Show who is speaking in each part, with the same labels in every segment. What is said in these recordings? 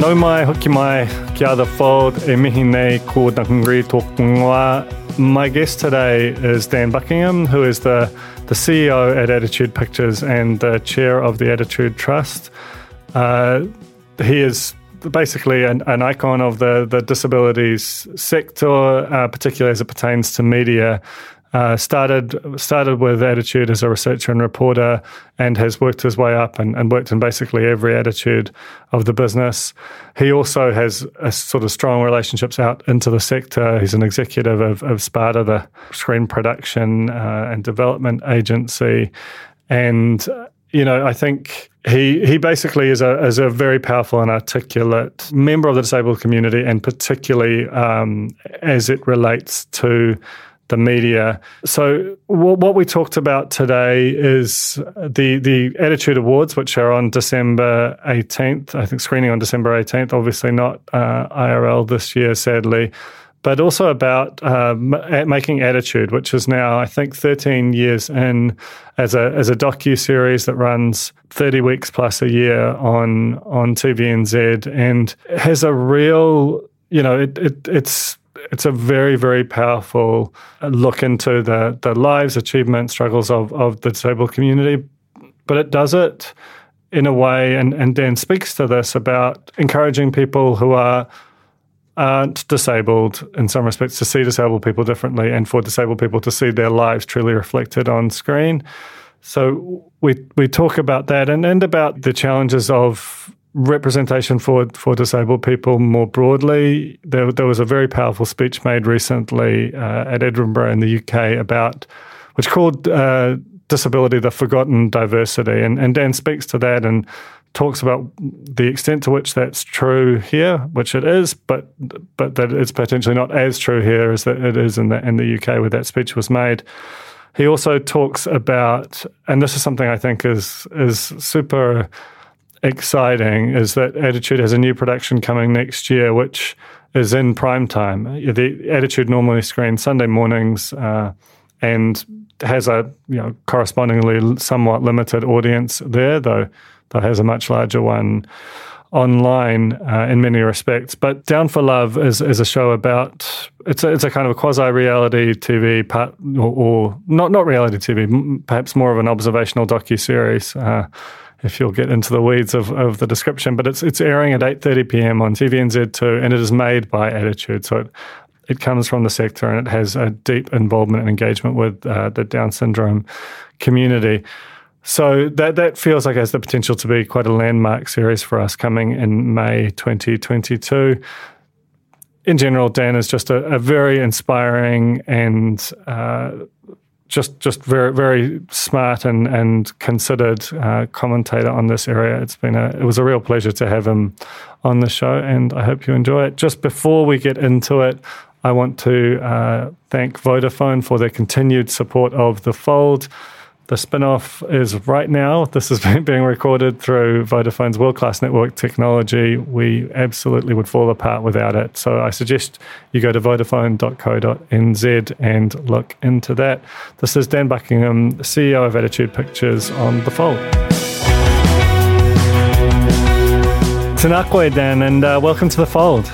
Speaker 1: Nau mai, hoki mai, ki ada fold, e mihi nei ko Ngangri Tokunga. My guest today is Dan Buckingham, who is the, the CEO at Attitude Pictures and the chair of the Attitude Trust. Uh, he is basically an, an, icon of the, the disabilities sector, uh, particularly as it pertains to media. Uh, started started with attitude as a researcher and reporter, and has worked his way up and, and, worked in basically every attitude of the business. He also has a sort of strong relationships out into the sector. He's an executive of, of SPADA, the screen production uh, and development agency, and you know I think he he basically is a is a very powerful and articulate member of the disabled community, and particularly um, as it relates to the media. So what we talked about today is the the Attitude Awards, which are on December 18th. I think screening on December 18th. Obviously not uh, IRL this year, sadly. But also about uh, making Attitude, which is now I think 13 years in as a as a docu series that runs 30 weeks plus a year on on TVNZ and has a real you know it, it it's it's a very, very powerful uh, look into the, the lives, achievements, struggles of, of the disabled community. But it does it in a way, and, and Dan speaks to this about encouraging people who are aren't disabled in some respects to see disabled people differently and for disabled people to see their lives truly reflected on screen. So we we talk about that and, and about the challenges of representation for for disabled people more broadly. There, there was a very powerful speech made recently uh, at Edinburgh in the UK about which called uh, disability the forgotten diversity, and and Dan speaks to that and talks about the extent to which that's true here, which it is, but but that it's potentially not as true here as that it is in the in the UK where that speech was made. He also talks about, and this is something I think is is super exciting is that Attitude has a new production coming next year, which is in prime time. The Attitude normally screens Sunday mornings uh, and has a you know correspondingly somewhat limited audience there, though though has a much larger one online uh, in many respects. But Down for Love is, is a show about it's a, it's a kind of a quasi reality TV part or, or, not not reality TV, perhaps more of an observational docu series. Uh, if you'll get into the weeds of, of the description. But it's it's airing at 8:30 p.m. on TVNZ2, and it is made by Attitude. So it, it comes from the sector and it has a deep involvement and engagement with uh, the Down syndrome community. So that that feels like it has the potential to be quite a landmark series for us coming in May 2022. In general, Dan is just a, a very inspiring and uh, just just very very smart and and considered uh, commentator on this area. It's been a it was a real pleasure to have him on the show, and I hope you enjoy it. Just before we get into it, I want to uh, thank Vodafone for their continued support of the Fold. The spin off is right now. This is being recorded through Vodafone's world class network technology. We absolutely would fall apart without it. So I suggest you go to vodafone.co.nz and look into that. This is Dan Buckingham, CEO of Attitude Pictures on The Fold. Tanakwe, Dan, and uh, welcome to The Fold.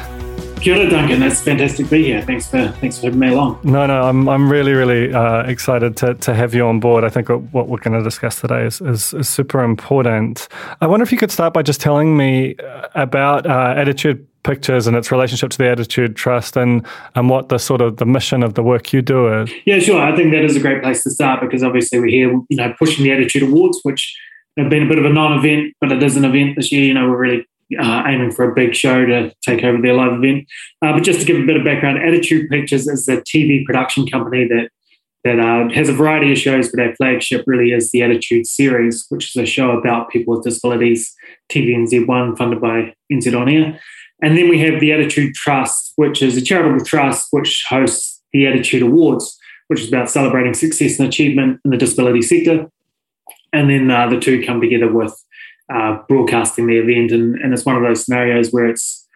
Speaker 2: Kia ora, Duncan. That's fantastic to be here. Thanks for thanks for having me along.
Speaker 1: No, no, I'm I'm really really uh, excited to, to have you on board. I think what we're going to discuss today is, is, is, super important. I wonder if you could start by just telling me uh, about uh, Attitude Pictures and its relationship to the Attitude Trust and and what the sort of the mission of the work you do is.
Speaker 2: Yeah, sure. I think that is a great place to start because obviously we're here, you know, pushing the Attitude Awards, which have been a bit of a non-event, but it is an event this year. You know, we're really uh, aiming for a big show to take over their live event. Uh, but just to give a bit of background, Attitude Pictures is a TV production company that that uh, has a variety of shows, but our flagship really is the Attitude series, which is a show about people with disabilities, TVNZ1, funded by NZ On Air. And then we have the Attitude Trust, which is a charitable trust which hosts the Attitude Awards, which is about celebrating success and achievement in the disability sector. And then uh, the two come together with uh, broadcasting the event. And, and, it's one of those scenarios where it's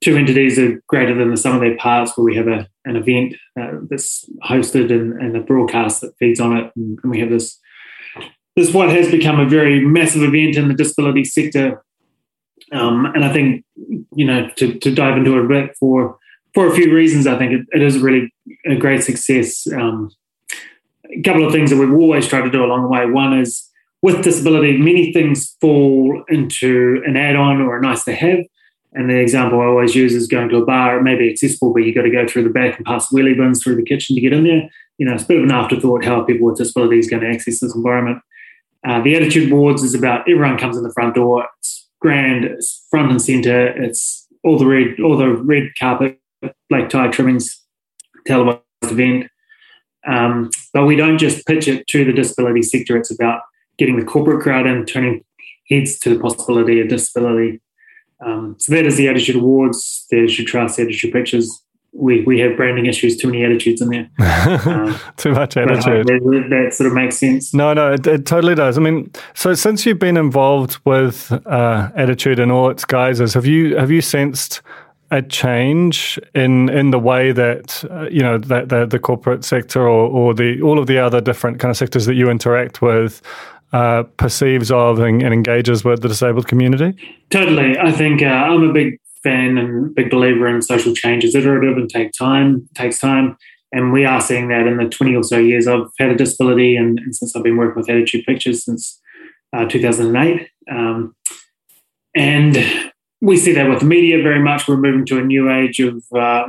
Speaker 2: two entities are greater than the sum of their parts, where we have a, an event uh, that's hosted and, and, a broadcast that feeds on it. And, and, we have this, this what has become a very massive event in the disability sector. Um, and I think, you know, to, to, dive into it a bit for, for a few reasons, I think it, it is really a great success. Um, a couple of things that we've always tried to do along the way. One is with disability, many things fall into an add on or a nice to have. And the example I always use is going to a bar. It may be accessible, but you've got to go through the back and pass wheelie bins through the kitchen to get in there. You know, it's a bit of an afterthought how people with disabilities going to access this environment. Uh, the Attitude Awards is about everyone comes in the front door. It's grand, it's front and center. It's all the red, all the red carpet, black tie trimmings, televised event. Um, but we don't just pitch it to the disability sector. It's about getting the corporate crowd in, turning heads to the possibility of disability. Um, so that is the Attitude Awards, the Attitude Trust, the Attitude Pictures. We, we have branding issues, too many attitudes in there.
Speaker 1: Um, too much attitude.
Speaker 2: That, that, sort of makes sense.
Speaker 1: No, no, it, it, totally does. I mean, so since you've been involved with uh, Attitude and all its guises, have you have you sensed a change in in the way that uh, you know that the, the corporate sector or, or the all of the other different kind of sectors that you interact with uh, perceives of and, and, engages with the disabled community?
Speaker 2: Totally. I think uh, I'm a big fan and big believer in social change changes. Iterative and take time, takes time. And we are seeing that in the 20 or so years I've had a disability and, and since I've been working with Attitude Pictures since uh, 2008. Um, and we see that with the media very much. We're moving to a new age of, uh,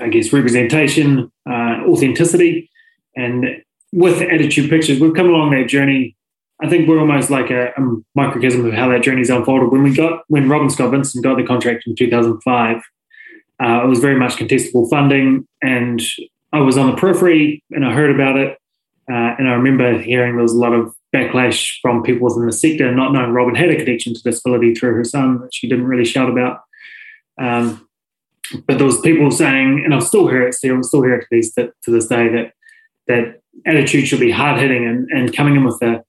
Speaker 2: I guess, representation, uh, authenticity. And with Attitude Pictures, we've come along that journey. I think we're almost like a, a microcosm of how that journey's unfolded. When we got when Robyn Scott-Vincent got the contract in 2005, uh, it was very much contestable funding, and I was on the periphery and I heard about it, uh, and I remember hearing there was a lot of backlash from people within the sector, not knowing Robyn had a connection to disability through her son that she didn't really shout about. Um, but there was people saying, and I still hear it still, still hear it to this, to this day that that attitude should be hard hitting and, and coming in with the,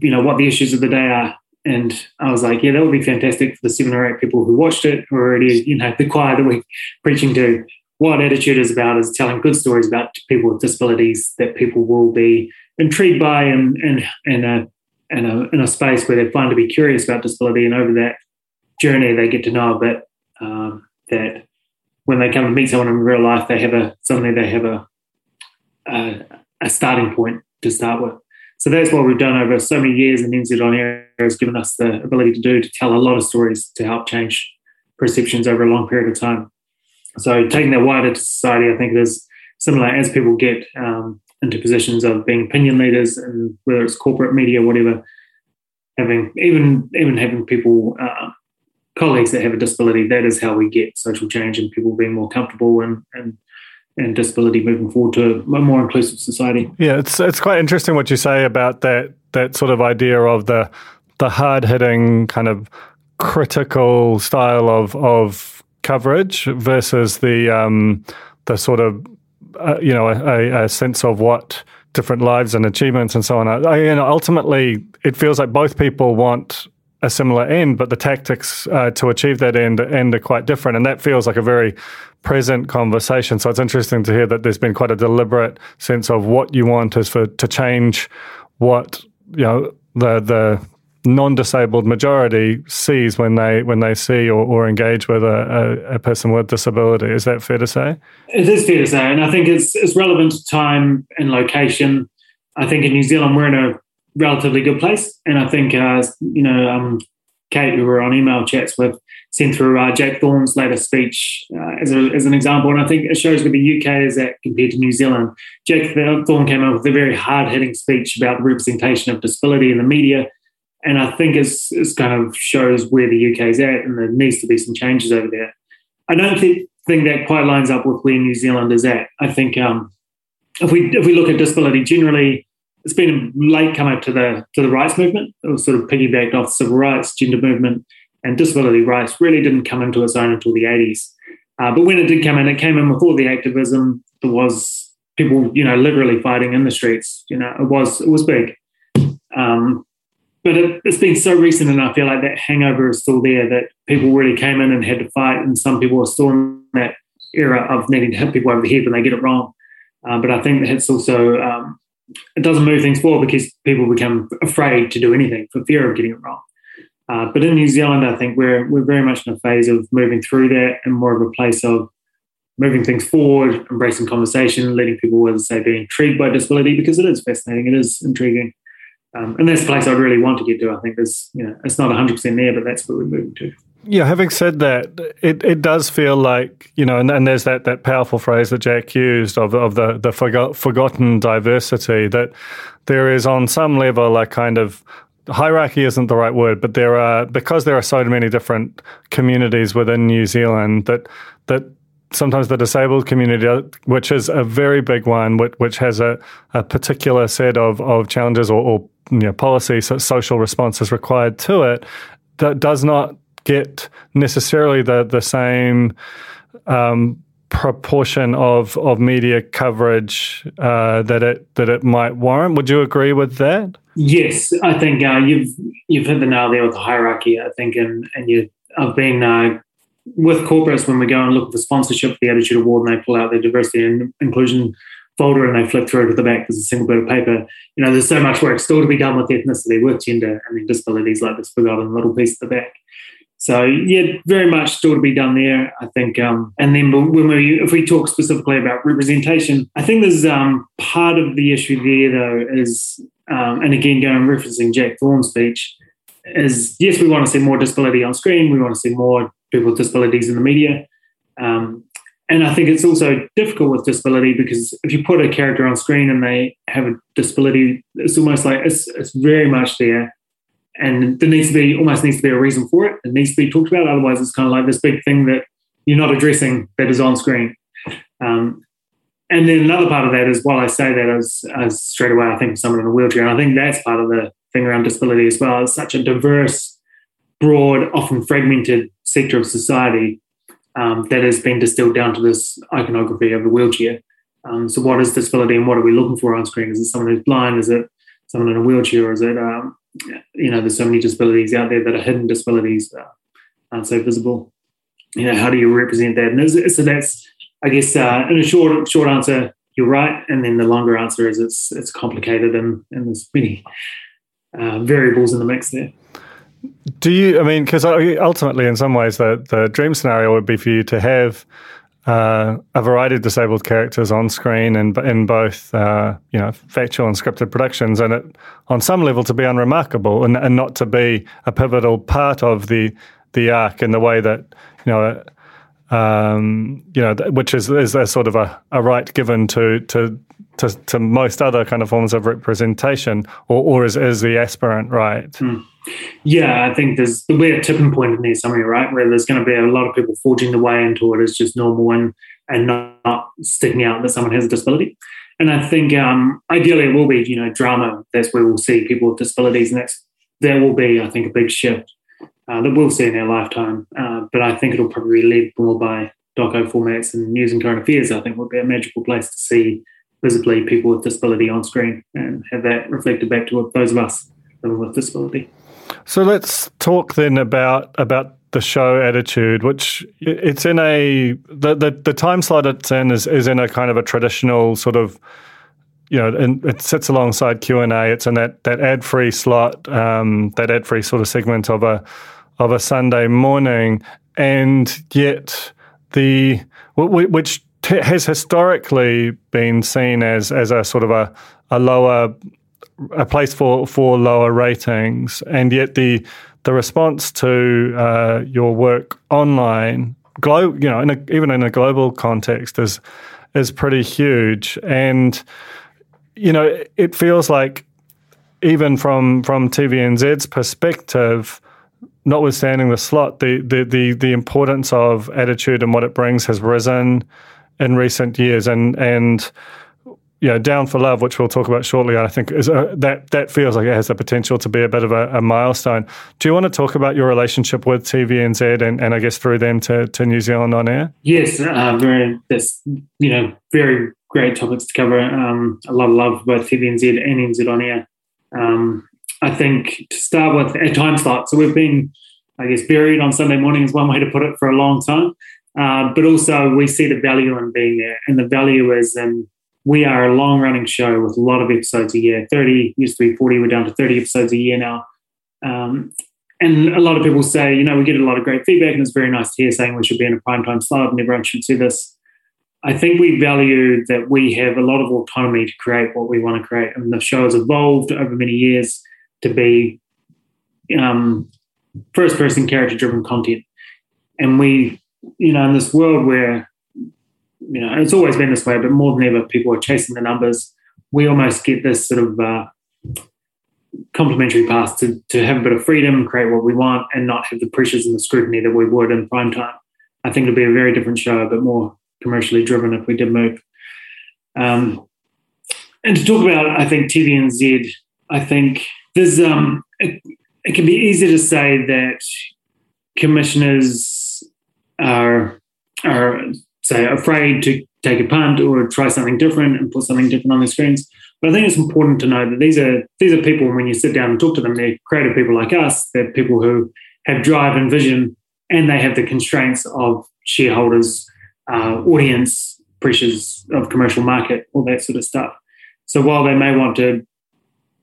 Speaker 2: you know, what the issues of the day are. And I was like, yeah, that would be fantastic for the seven or eight people who watched it, who already, you know, the choir that we're preaching to. What attitude is about is telling good stories about people with disabilities that people will be intrigued by and and and a in a, in a space where they're fun to be curious about disability and over that journey they get to know a bit um, that when they come to meet someone in real life they have a suddenly they have a, a a starting point to start with. So that's what we've done over so many years, and NZ On Air has given us the ability to do to tell a lot of stories to help change perceptions over a long period of time. So taking that wider to society, I think it is similar as people get um, into positions of being opinion leaders, and whether it's corporate media, whatever, having even even having people uh, colleagues that have a disability, that is how we get social change and people being more comfortable and and and disability moving forward to a more inclusive society.
Speaker 1: Yeah, it's it's quite interesting what you say about that that sort of idea of the the hard hitting kind of critical style of of coverage versus the um, the sort of uh, you know a, a, sense of what different lives and achievements and so on. I, you know, ultimately, it feels like both people want a similar end, but the tactics uh, to achieve that end end are quite different, and that feels like a very present conversation. So it's interesting to hear that there's been quite a deliberate sense of what you want is for to change what you know the the non-disabled majority sees when they when they see or, or engage with a, a, a, person with disability. Is that fair to say?
Speaker 2: It is fair to say, and I think it's it's relevant to time and location. I think in New Zealand we're in a relatively good place, and I think uh, you know um, Kate, who we're on email chats with, sent through uh, Jack Thorne's latest speech uh, as, a, as an example. And I think it shows where the UK is at compared to New Zealand. Jack Thorne came up with a very hard hitting speech about the representation of disability in the media. And I think it's, it's kind of shows where the UK is at, and there needs to be some changes over there. I don't think, think that quite lines up with where New Zealand is at. I think um, if we if we look at disability generally, it's been a late comer to the to the rights movement. It was sort of piggybacked off civil rights, gender movement, and disability rights. Really didn't come into its own until the eighties. Uh, but when it did come in, it came in all the activism. There was people, you know, literally fighting in the streets. You know, it was it was big. Um, but it, has been so recent, and I feel like that hangover is still there. That people really came in and had to fight, and some people are still in that era of needing to hit people over the head when they get it wrong. Uh, but I think that it's also um, it doesn't move things forward because people become afraid to do anything for fear of getting it wrong. Uh, but in New Zealand, I think we're we're very much in a phase of moving through that and more of a place of moving things forward, embracing conversation, letting people, whether say, be intrigued by disability because it is fascinating, it is intriguing, um, and that's the place I'd really want to get to. I think there's you know it's not 100 percent there, but that's where we're moving to.
Speaker 1: Yeah, having said that, it, it does feel like you know, and, and there's that, that powerful phrase that Jack used of of the the forgot, forgotten diversity that there is on some level a kind of hierarchy isn't the right word, but there are because there are so many different communities within New Zealand that that sometimes the disabled community, which is a very big one, which, which has a, a particular set of, of challenges or, or you know, policy, so social responses required to it, that does not get necessarily the the same um, proportion of of media coverage uh, that it that it might warrant. Would you agree with that?
Speaker 2: Yes, I think uh, you've you've hit the nail there with the hierarchy. I think, and and you, I've been uh, with corporates when we go and look for sponsorship for the Attitude Award, and they pull out their diversity and inclusion folder and they flip through it to the back. There's a single bit of paper. You know, there's so much work still to be done with ethnicity, with gender, and then disabilities like this forgotten little piece at the back. So yeah, very much still to be done there. I think, um, and then when we, if we talk specifically about representation, I think there's um, part of the issue there though is, um, and again going referencing Jack Thorne's speech, is yes, we want to see more disability on screen. We want to see more people with disabilities in the media. Um, and I think it's also difficult with disability because if you put a character on screen and they have a disability, it's almost like it's, it's very much there and there needs to be almost needs to be a reason for it. It needs to be talked about. Otherwise, it's kind of like this big thing that you're not addressing that is on screen. Um, and then another part of that is while I say that as, as straight away, I think of someone in a wheelchair, and I think that's part of the thing around disability as well. It's such a diverse, broad, often fragmented sector of society um, that has been distilled down to this iconography of a wheelchair. Um, so, what is disability, and what are we looking for on screen? Is it someone who's blind? Is it someone in a wheelchair? Is it um, you know, there's so many disabilities out there that are hidden disabilities that aren't so visible. You know, how do you represent that? And so that's, I guess, uh, in a short short answer, you're right, and then the longer answer is it's it's complicated and, and there's many uh, variables in the mix there.
Speaker 1: Do you? I mean, because ultimately, in some ways, the the dream scenario would be for you to have uh, a variety of disabled characters on screen and in both uh, you know factual and scripted productions, and it, on some level to be unremarkable and, and not to be a pivotal part of the the arc in the way that you know. Um, you know, which is is a sort of a, a right given to, to to to most other kind of forms of representation, or or is is the aspirant right? Mm.
Speaker 2: Yeah, I think there's a tipping point in there somewhere, right? Where there's going to be a lot of people forging the way into it as just normal and and not sticking out that someone has a disability. And I think um, ideally it will be, you know, drama. That's where we'll see people with disabilities, and that's there will be, I think, a big shift uh, that we'll see in our lifetime. Uh, but I think it'll probably led more by doco formats and news and current affairs. I think would be a magical place to see visibly people with disability on screen and have that reflected back to those of us living with disability.
Speaker 1: So let's talk then about about the show attitude, which it's in a the, the, the time slot it's in is, is in a kind of a traditional sort of you know, and it sits alongside Q and A. It's in that that ad free slot, um, that ad free sort of segment of a of a Sunday morning, and yet the which has historically been seen as as a sort of a a lower a place for for lower ratings, and yet the the response to uh, your work online, glo- you know, in a, even in a global context, is is pretty huge, and you know, it feels like even from from TVNZ's perspective, notwithstanding the slot, the, the the the importance of attitude and what it brings has risen in recent years, and and know, Down for Love, which we'll talk about shortly, I think is a, that that feels like it has the potential to be a bit of a, a, milestone. Do you want to talk about your relationship with TVNZ and, and I guess through them to, to New Zealand on air?
Speaker 2: Yes, uh, very. That's you know very great topics to cover. Um, a lot of love both TVNZ and NZ on air. Um, I think to start with a time slot. So we've been, I guess, buried on Sunday morning is one way to put it for a long time. Uh, but also we see the value in being there, and the value is in we are a long running show with a lot of episodes a year. Thirty used to be forty. We're down to thirty episodes a year now. Um, and a lot of people say, you know, we get a lot of great feedback, and it's very nice to hear saying we should be in a prime time slot and everyone should see this. I think we value that we have a lot of autonomy to create what we want to create. And the show has evolved over many years to be um, first person character driven content. And we, you know, in this world where, you know, it's always been this way, but more than ever, people are chasing the numbers. We almost get this sort of uh, complementary path to, to have a bit of freedom, create what we want, and not have the pressures and the scrutiny that we would in prime time. I think it'll be a very different show, a bit more commercially driven if we did move. Um, and to talk about, I think TVNZ, I think there's um, it, it can be easy to say that commissioners are are say afraid to take a punt or try something different and put something different on the screens. But I think it's important to know that these are these are people when you sit down and talk to them, they're creative people like us. They're people who have drive and vision, and they have the constraints of shareholders uh, audience pressures of commercial market, all that sort of stuff. So while they may want to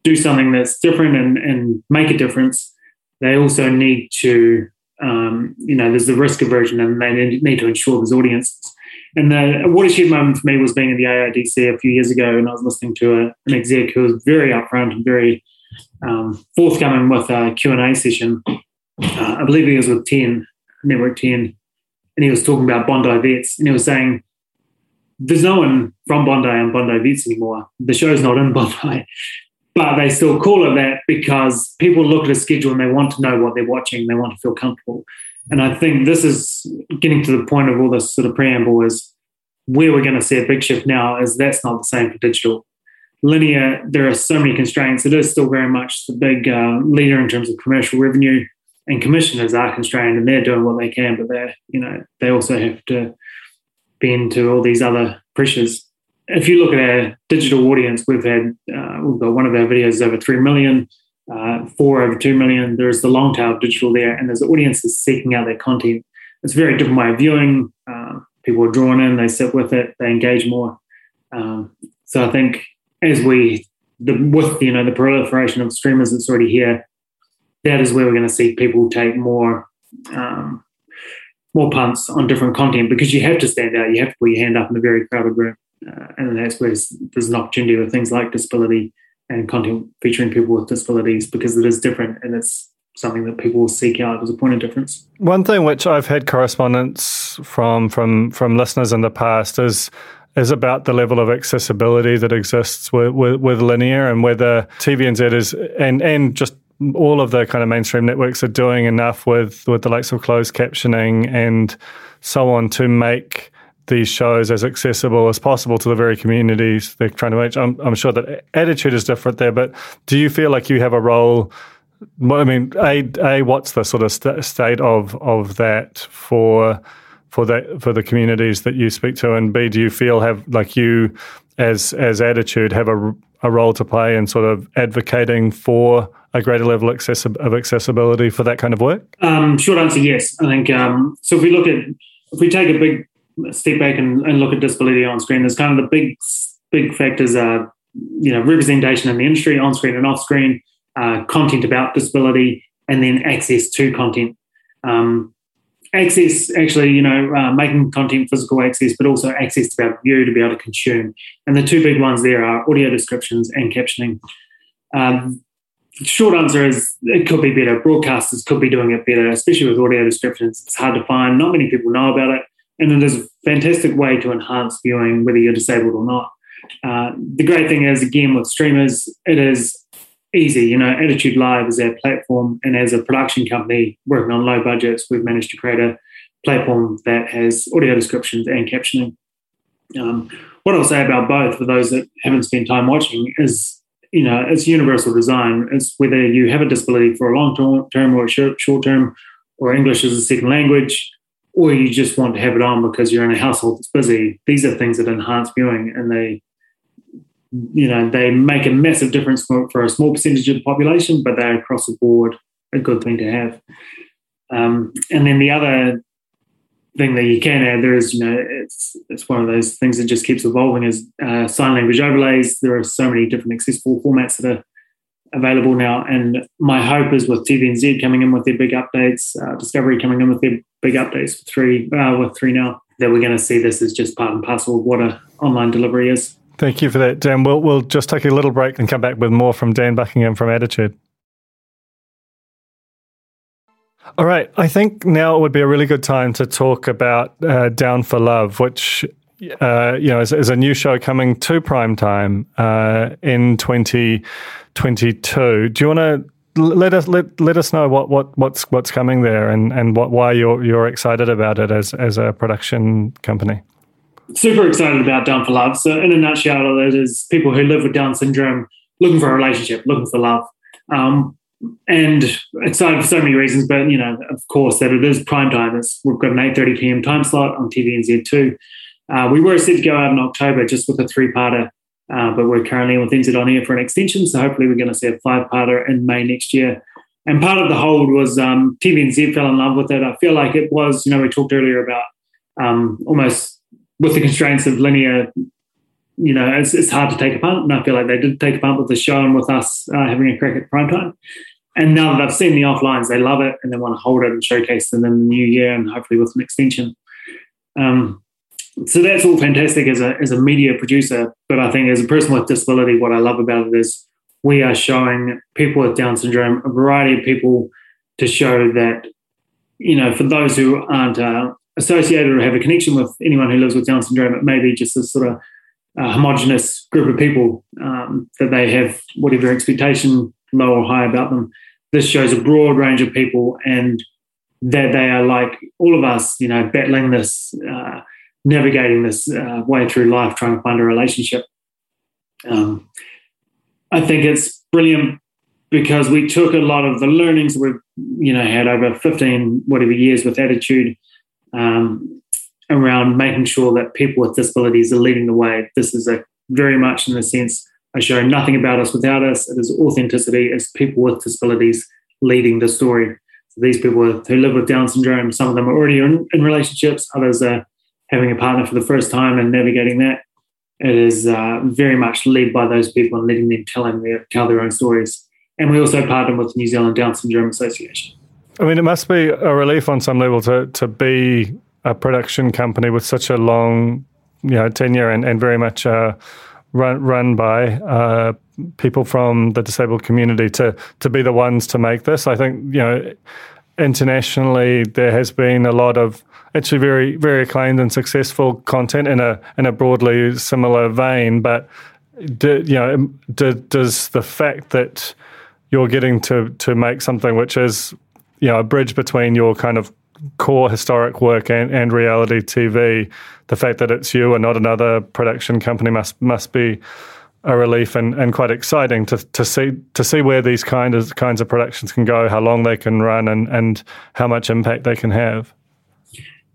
Speaker 2: do something that's different and, and make a difference, they also need to, um, you know, there's the risk aversion and they need to ensure there's audiences. And the watershed moment for me was being in the AIDC a few years ago, and I was listening to a, an exec who was very upfront and very um, forthcoming with a Q&A session. Uh, I believe he was with 10, Network 10, and he was talking about Bondi Vets, and he was saying, "There's no one from Bondi on Bondi Vets anymore. The show's not in Bondi." But they still call it that because people look at a schedule and they want to know what they're watching. They want to feel comfortable. And I think this is getting to the point of all this sort of preamble is where we're going to see a big shift now is that's not the same for digital. Linear, there are so many constraints. It is still very much the big uh, leader in terms of commercial revenue and commissioners are constrained and they're doing what they can, but they're, you know, they also have to bend to all these other pressures. If you look at our digital audience, we've had, uh, we've got one of our videos over 3 million, uh, four over 2 million. There's the long tail of digital there, and there's audiences seeking out their content. It's a very different way of viewing. Uh, people are drawn in, they sit with it, they engage more. Um, so I think as we, the, with you know the proliferation of streamers that's already here, that is where we're going to see people take more um, more punts on different content because you have to stand out. You have to put your hand up in a very crowded room, uh, and that's where there's an opportunity with things like disability and content featuring people with disabilities because it is different and it's something that people will seek out as a point of difference.
Speaker 1: One thing which I've had correspondence from from from listeners in the past is is about the level of accessibility that exists with, with, with linear and whether TVNZ is and and just all of the kind of mainstream networks are doing enough with with the likes of closed captioning and so on to make these shows as accessible as possible to the very communities they're trying to reach. I'm, I'm sure that attitude is different there, but do you feel like you have a role? I mean, a, a what's the sort of st- state of of that for for that for the communities that you speak to, and b do you feel have like you as as attitude have a a role to play in sort of advocating for a greater level of accessibility for that kind of work?
Speaker 2: Um, short answer, yes. I think um, so. If we look at, if we take a big step back and, and, look at disability on screen, there's kind of the big, big factors are you know, representation in the industry, on screen and off screen, uh, content about disability, and then access to content. Um, access, actually, you know, uh, making content physical access, but also access to to view, to be able to consume. And the two big ones there are audio descriptions and captioning. Um, short answer is it could be better. Broadcasters could be doing it better, especially with audio descriptions. It's hard to find. Not many people know about it. And it is a fantastic way to enhance viewing, whether you're disabled or not. Uh, the great thing is, again, with streamers, it is easy. You know, Attitude Live is our platform, and as a production company working on low budgets, we've managed to create a platform that has audio descriptions and captioning. Um, what I'll say about both, for those that haven't spent time watching, is you know it's universal design. It's whether you have a disability for a long term or a short term, or English as a second language, or you just want to have it on because you're in a household that's busy. These are things that enhance viewing, and they you know, they make a massive difference for, for a small percentage of the population, but they're across the board a good thing to have. Um, and then the other thing that you can add there is, you know, it's it's one of those things that just keeps evolving is uh, sign language overlays. There are so many different accessible formats that are available now, and my hope is with TVNZ coming in with their big updates, uh, Discovery coming in with their big updates with three uh, with ThreeNow, that we're going to see this as just part and parcel of what a online delivery is.
Speaker 1: Thank you for that, Dan. We'll, we'll just take a little break and come back with more from Dan Buckingham from Attitude. All right, I think now would be a really good time to talk about uh, Down for Love, which uh, you know is, is, a new show coming to prime time uh, in 2022. Do you want to let us let, let us know what, what what's what's coming there and and what why you're you're excited about it as as a production company?
Speaker 2: super excited about Down for Love. So, in a nutshell, it is people who live with Down syndrome looking for a relationship, looking for love. Um, and excited for so many reasons, but you know, of course, that it is prime time. It's, we've got an 8:30 p.m. time slot on TVNZ2. Uh, we were set to go out in October just with a three-parter, uh, but we're currently with NZ on air for an extension. So hopefully, we're going to see a five-parter in May next year. And part of the hold was um, TVNZ fell in love with it. I feel like it was, you know, we talked earlier about um, almost with the constraints of linear, you know, it's, it's hard to take a punt. And I feel like they did take a punt with the show and with us uh, having a crack at prime time. And now that I've seen the offlines, they love it and they want to hold it and showcase them in the new year and hopefully with an extension. Um, so that's all fantastic as a, as a media producer. But I think as a person with disability, what I love about it is we are showing people with Down syndrome, a variety of people to show that, you know, for those who aren't uh, associated or have a connection with anyone who lives with Down syndrome. It may be just a sort of uh, homogenous group of people um, that they have whatever expectation, low or high, about them. This shows a broad range of people and that they are like all of us, you know, battling this, uh, navigating this uh, way through life, trying to find a relationship. Um, I think it's brilliant because we took a lot of the learnings we've, you know, had over 15, whatever years with attitude um, around making sure that people with disabilities are leading the way. This is a very much in the sense I show nothing about us without us. It is authenticity. It's people with disabilities leading the story. So these people who live with Down syndrome, some of them are already in, in relationships. Others are having a partner for the first time and navigating that. It is uh, very much led by those people and letting them tell, them their, tell their own stories. And we also partner with the New Zealand Down Syndrome Association.
Speaker 1: I mean, it must be a relief on some level to, to be a production company with such a long, you know, tenure and, and very much uh, run run by uh, people from the disabled community to to be the ones to make this. I think you know, internationally there has been a lot of actually very very acclaimed and successful content in a in a broadly similar vein, but. Do, you know, do, does the fact that you're getting to to make something which is you know a bridge between your kind of core historic work and, and reality TV. The fact that it's you and not another production company must must be a relief and, and quite exciting to, to see to see where these kind of kinds of productions can go, how long they can run, and and how much impact they can have.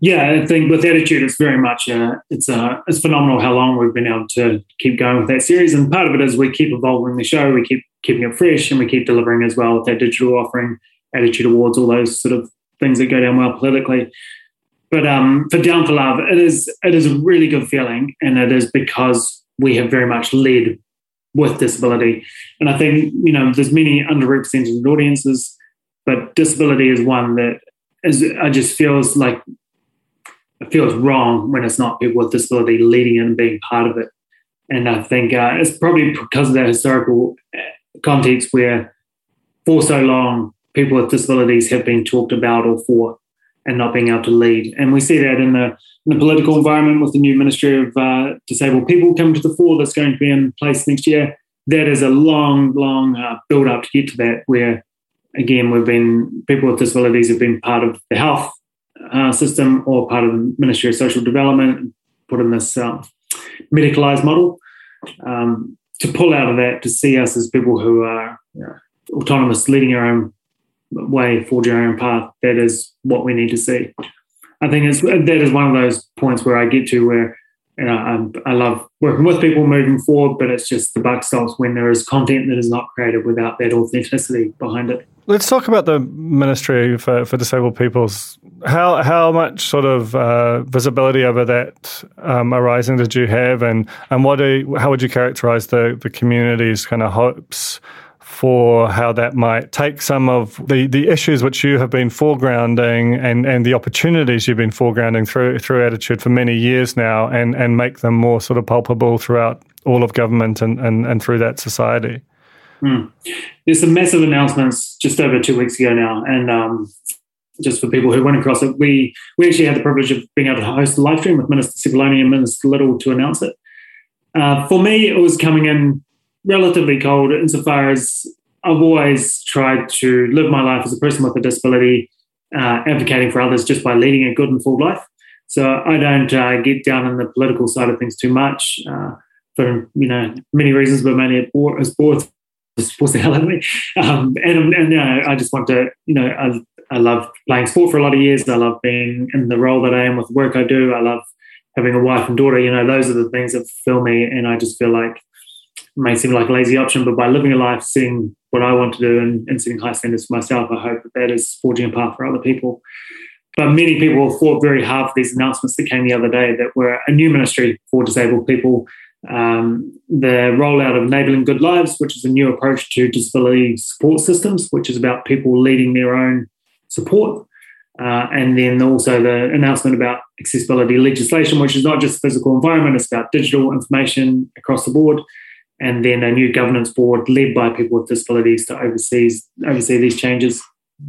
Speaker 2: Yeah, I think with Attitude, it's very much uh, it's uh, it's phenomenal how long we've been able to keep going with that series, and part of it is we keep evolving the show, we keep keeping it fresh, and we keep delivering as well with our digital offering attitude awards, all those sort of things that go down well politically. But um, for Down for Love, it is it is a really good feeling, and it is because we have very much led with disability. And I think, you know, there's many underrepresented audiences, but disability is one that is, I just feels like it feels wrong when it's not people with disability leading and being part of it. And I think uh, it's probably because of that historical uh, context where for so long people with disabilities have been talked about or for and not being able to lead. And we see that in the, in the political environment with the new Ministry of uh, Disabled People coming to the fore that's going to be in place next year. That is a long, long uh, build up to get to that, where again, we've been, people with disabilities have been part of the health uh, system or part of the Ministry of Social Development, put in this medicalised model. Um, to pull out of that, to see us as people who are know, autonomous, leading our own way, forging our own path, that is what we need to see. I think it's, that is one of those points where I get to where you know, I, I love working with people moving forward, but it's just the buck stops when there is content that is not created without that authenticity behind it.
Speaker 1: Let's talk about the Ministry for, for Disabled Peoples. How how much sort of uh, visibility over that um, arising did you have, and and what do, how would you characterise the the community's kind of hopes for how that might take some of the, the issues which you have been foregrounding and, and the opportunities you've been foregrounding through through attitude for many years now and, and make them more sort of palpable throughout all of government and, and, and through that society.
Speaker 2: Mm. There's some massive announcements just over two weeks ago now, and um, just for people who went across it, we we actually had the privilege of being able to host a live stream with Minister Sepuloni and Minister Little to announce it. Uh, for me, it was coming in relatively cold insofar as I've always tried to live my life as a person with a disability, uh, advocating for others just by leading a good and full life. So I don't uh, get down in the political side of things too much uh, for you know many reasons, but mainly it bores the hell out of me. Um, and and you know, I just want to you know I, I love playing sport for a lot of years. I love being in the role that I am with the work I do. I love having a wife and daughter. You know, those are the things that fill me, and I just feel like it may seem like a lazy option, but by living a life, seeing what I want to do and, and setting high standards for myself, I hope that that is forging a path for other people. But many people fought very hard for these announcements that came the other day that were a new ministry for disabled people. Um, the rollout of Enabling Good Lives, which is a new approach to disability support systems, which is about people leading their own support. Uh, and then also the announcement about accessibility legislation, which is not just physical environment, it's about digital information across the board and then a new governance board led by people with disabilities to oversee oversee these changes.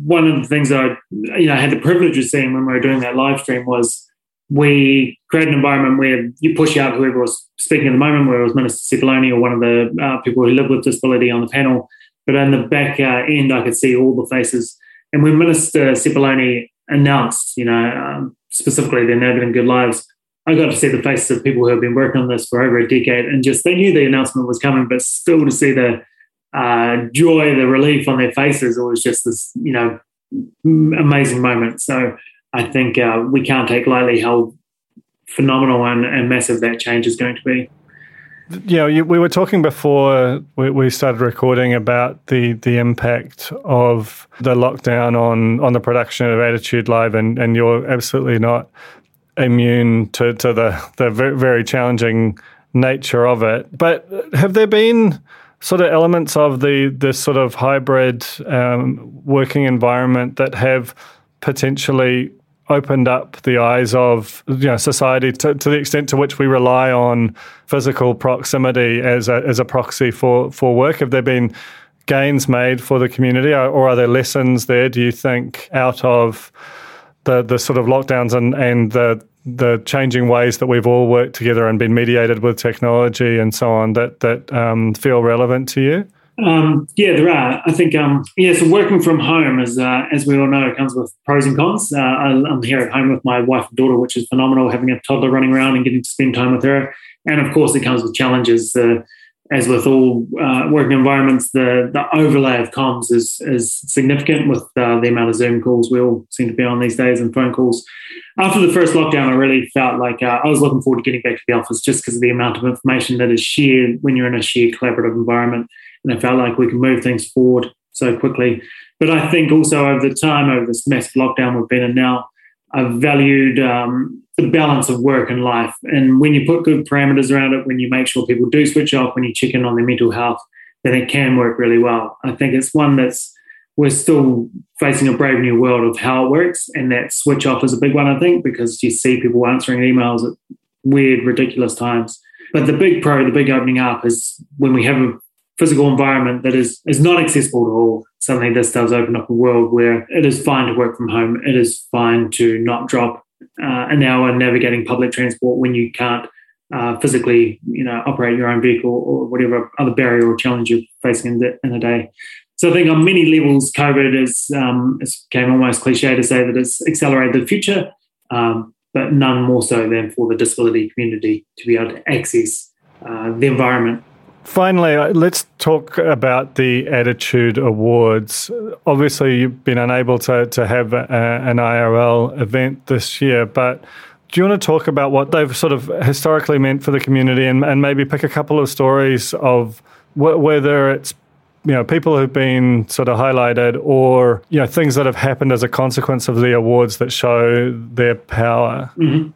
Speaker 2: One of the things that I you know had the privilege of seeing when we were doing that live stream was we created an environment where you push out whoever was speaking at the moment, whether it was Minister Sepuloni or one of the uh, people who live with disability on the panel. But in the back uh, end, I could see all the faces. And when Minister Sepuloni announced, you know, um, specifically the Enabling Good Lives, I got to see the faces of people who have been working on this for over a decade and just they knew the announcement was coming, but still to see the uh, joy, the relief on their faces, it was just this, you know, amazing moment. So I think uh, we can't take lightly how phenomenal and, and massive that change is going to be.
Speaker 1: You know, we were talking before we started recording about the, the impact of the lockdown on, on the production of Attitude Live, and, and you're absolutely not immune to, to the, the very challenging nature of it. But have there been sort of elements of the this sort of hybrid um, working environment that have potentially opened up the eyes of you know society to, to the extent to which we rely on physical proximity as a as a proxy for for work have there been gains made for the community or are there lessons there do you think out of the the sort of lockdowns and and the the changing ways that we've all worked together and been mediated with technology and so on that that um, feel relevant to you?
Speaker 2: Um, yeah, there are. I think um, yeah. So working from home, as uh, as we all know, comes with pros and cons. Uh, I'm here at home with my wife and daughter, which is phenomenal. Having a toddler running around and getting to spend time with her, and of course, it comes with challenges. Uh, as with all uh, working environments, the, the overlay of comms is, is significant with uh, the amount of Zoom calls we all seem to be on these days and phone calls. After the first lockdown, I really felt like uh, I was looking forward to getting back to the office just because of the amount of information that is shared when you're in a shared collaborative environment. And I felt like we can move things forward so quickly. But I think also over the time, over this massive lockdown we've been in now, I've valued um, the balance of work and life. And when you put good parameters around it, when you make sure people do switch off, when you check in on their mental health, then it can work really well. I think it's one that's we're still facing a brave new world of how it works, and that switch off is a big one, I think, because you see people answering emails at weird, ridiculous times. But the big pro, the big opening up is when we have a physical environment that is is not accessible to all. Suddenly, this does open up a world where it is fine to work from home. It is fine to not drop uh, an hour navigating public transport when you can't uh, physically, you know, operate your own vehicle or whatever other barrier or challenge you're facing in, the, in a day. So I think on many levels, COVID is um, it became almost cliche to say that it's accelerated the future, um, but none more so than for the disability community to be able to access uh, the environment.
Speaker 1: Finally, uh, let's talk about the Attitude Awards. Obviously, you've been unable to, to have a, an IRL event this year, but do you want to talk about what they've sort of historically meant for the community and, and maybe pick a couple of stories of wh- whether it's you know people who've been sort of highlighted or you know things that have happened as a consequence of the awards that show their power.
Speaker 2: Mm-hmm.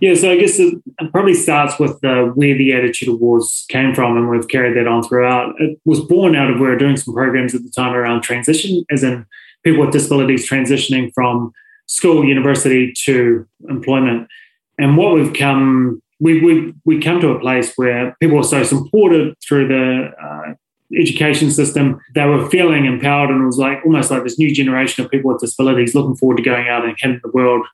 Speaker 2: yeah so i guess it probably starts with uh, where the attitude awards came from and we've carried that on throughout. It was born out of where we were doing some programs at the time around transition as in people with disabilities transitioning from school university to employment. And what we've come we we we come to a place where people are so supported through the uh, education system, they were feeling empowered and it was like almost like this new generation of people with disabilities looking forward to going out and hitting the world,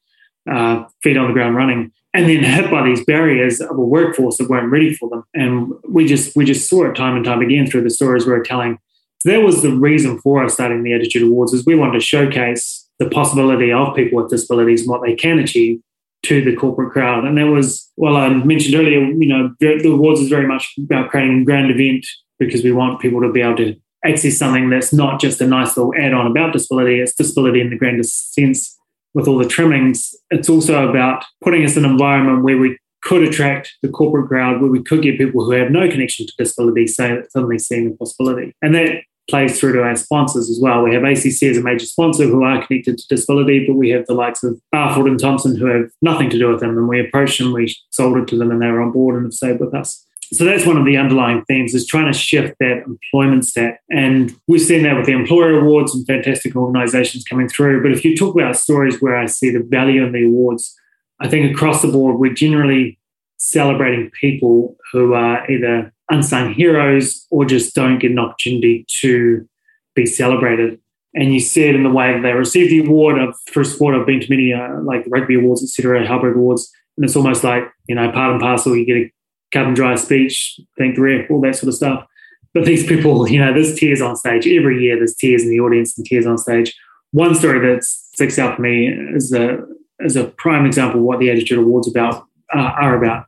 Speaker 2: uh, feet on the ground running, and then hit by these barriers of a workforce that weren't ready for them. And we just we just saw it time and time again through the stories we were telling. So that was the reason for us starting the Attitude Awards is we wanted to showcase the possibility of people with disabilities and what they can achieve to the corporate crowd. And that was, well, I mentioned earlier, you know, the, the awards is very much about creating a grand event because we want people to be able to access something that's not just a nice little add on about disability, it's disability in the grandest sense with all the trimmings. It's also about putting us in an environment where we could attract the corporate crowd, where we could get people who have no connection to disability say, suddenly seeing the possibility. And that plays through to our sponsors as well. We have ACC as a major sponsor who are connected to disability, but we have the likes of Barfoot and Thompson who have nothing to do with them. And we approached them, we sold it to them, and they were on board and have stayed with us. So that's one of the underlying themes is trying to shift that employment set. And we've seen that with the employer awards and fantastic organizations coming through. But if you talk about stories where I see the value in the awards, I think across the board, we're generally celebrating people who are either unsung heroes or just don't get an opportunity to be celebrated. And you see it in the way that they receive the award of for sport. I've been to many uh, like rugby awards, etc., Halberg awards, and it's almost like you know part and parcel. You get a cut and dry speech, thank the ref, all that sort of stuff. But these people, you know, there's tears on stage every year. There's tears in the audience and tears on stage. One story that sticks out for me as a as a prime example of what the Attitude Awards about uh, are about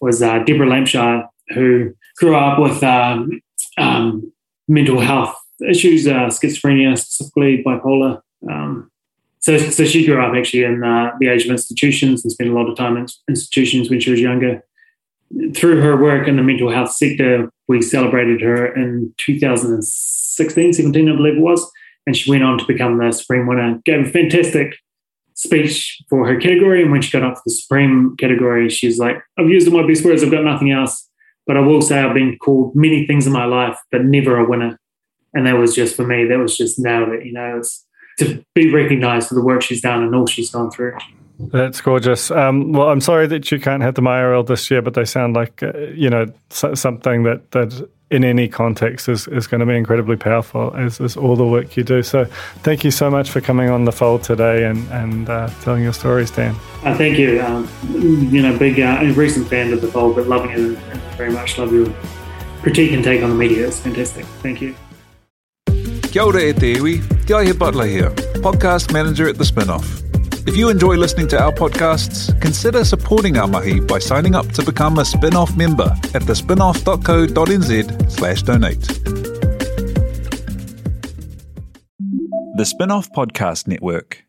Speaker 2: was uh, Deborah Lampshire, who grew up with um, um, mental health issues, uh, schizophrenia, specifically bipolar. Um, so, so she grew up actually in uh, the age of institutions and spent a lot of time in institutions when she was younger through her work in the mental health sector, we celebrated her in 2016, 17, I believe it was. And she went on to become the Supreme winner, gave a fantastic speech for her category. And when she got up for the Supreme category, she's like, I've used all my best words, I've got nothing else. But I will say I've been called many things in my life, but never a winner. And that was just for me, that was just nailed it, you know, it's to be recognized for the work she's done and all she's gone through.
Speaker 1: That's gorgeous. Um, well, I'm sorry that you can't have the IRL this year, but they sound like uh, you know something that that in any context is, is going to be incredibly powerful, as is all the work you do. So, thank you so much for coming on the fold today and and uh, telling your stories, Dan.
Speaker 2: Uh, thank you. Um, you know, big uh, recent fan of the fold, but loving it and very much love your critique and take on the media. It's fantastic. Thank you.
Speaker 3: Kia ora e te iwi, Te Butler here, podcast manager at The Spinoff. If you enjoy listening to our podcasts, consider supporting our mahi by signing up to become a spin-off member at thespinoff.co.nz slash donate. The Spinoff Podcast Network.